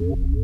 What?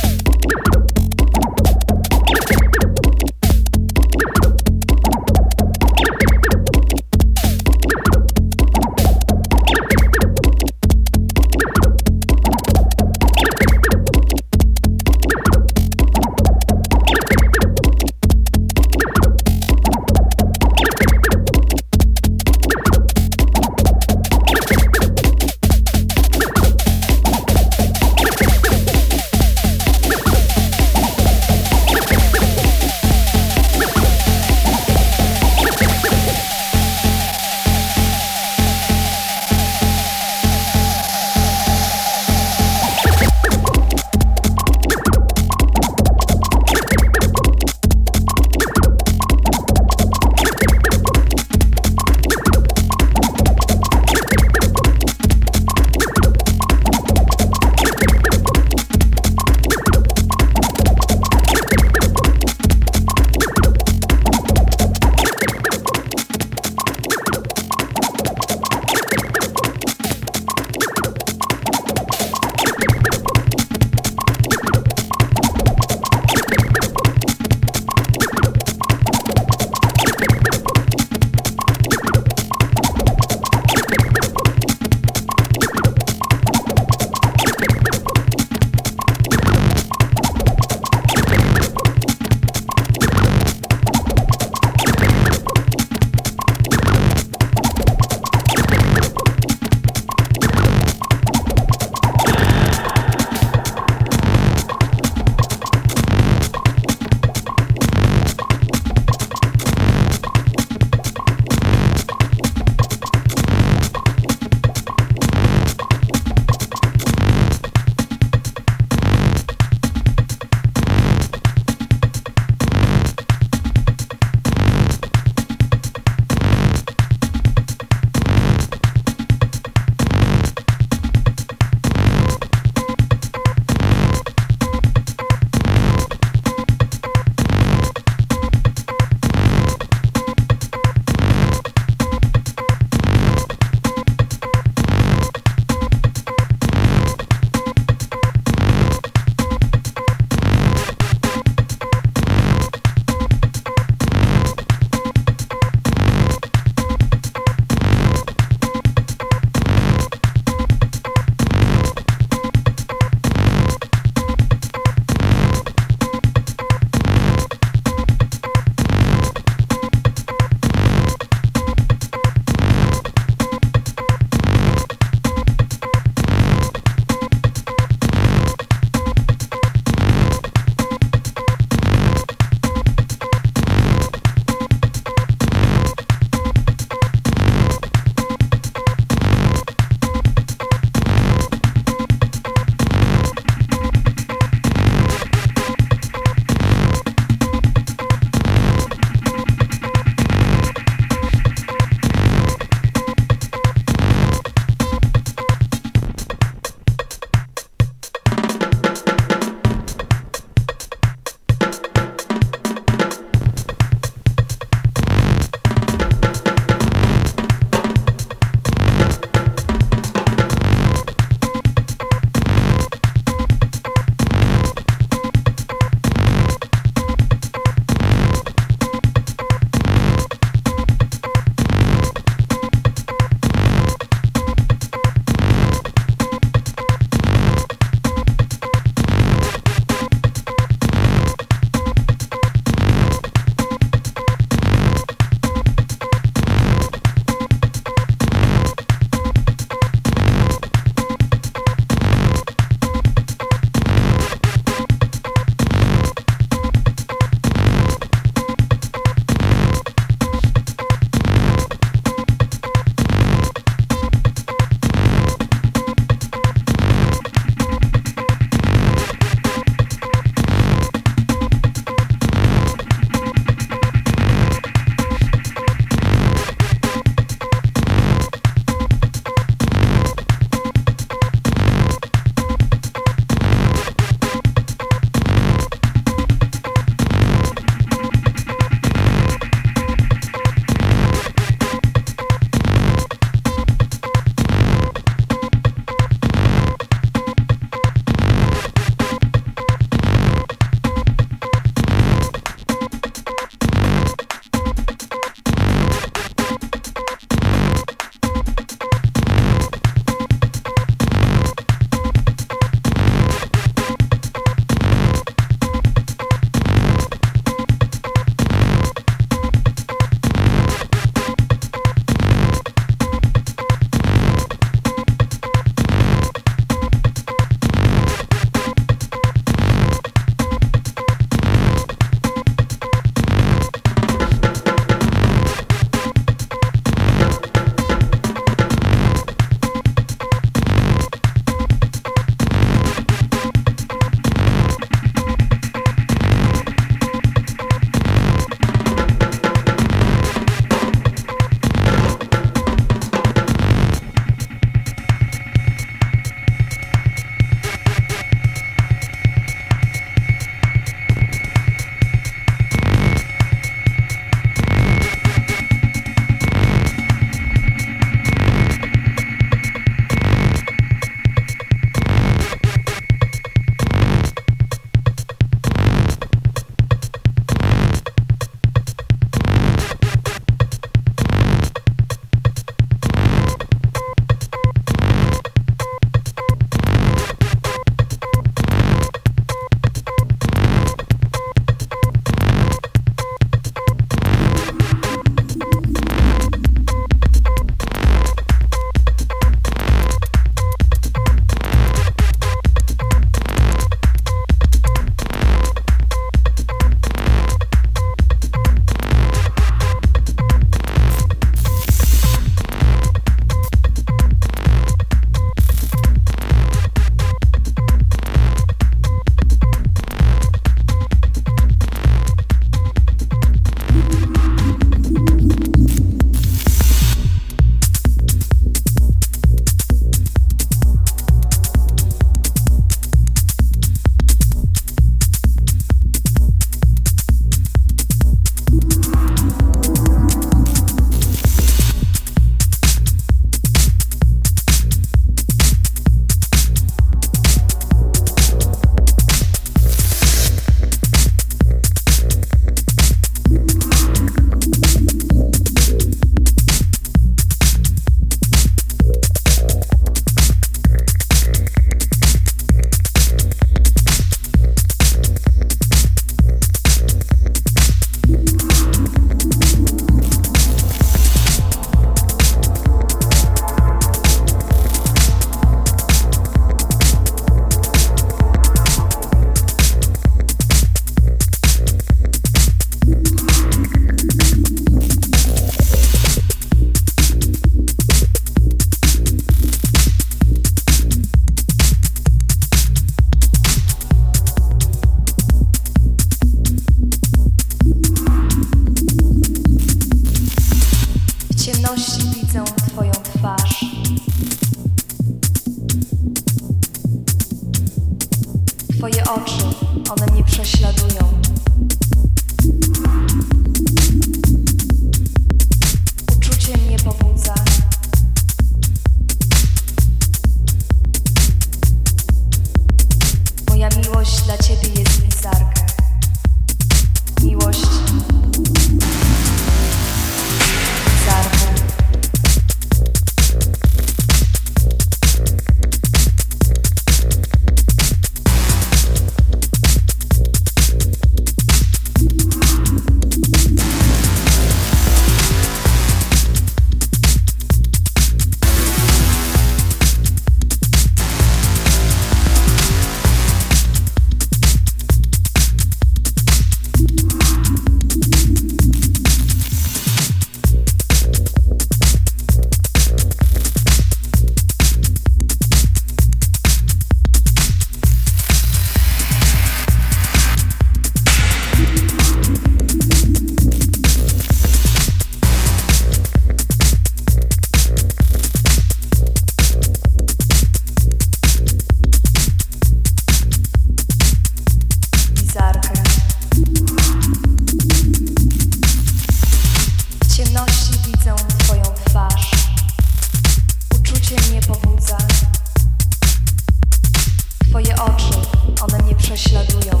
One mnie prześladują.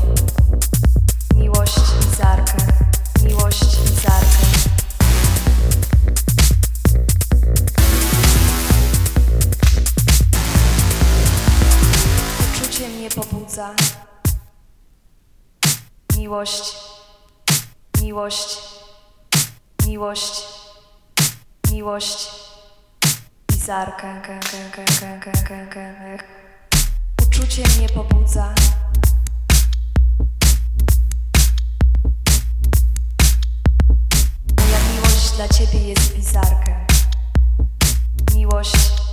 Miłość bizarka. Miłość bizarka. Uczucie mnie pobudza. Miłość, miłość, miłość, miłość, bizarka uczucie mnie pobudza. Moja miłość dla ciebie jest bizarkiem. Miłość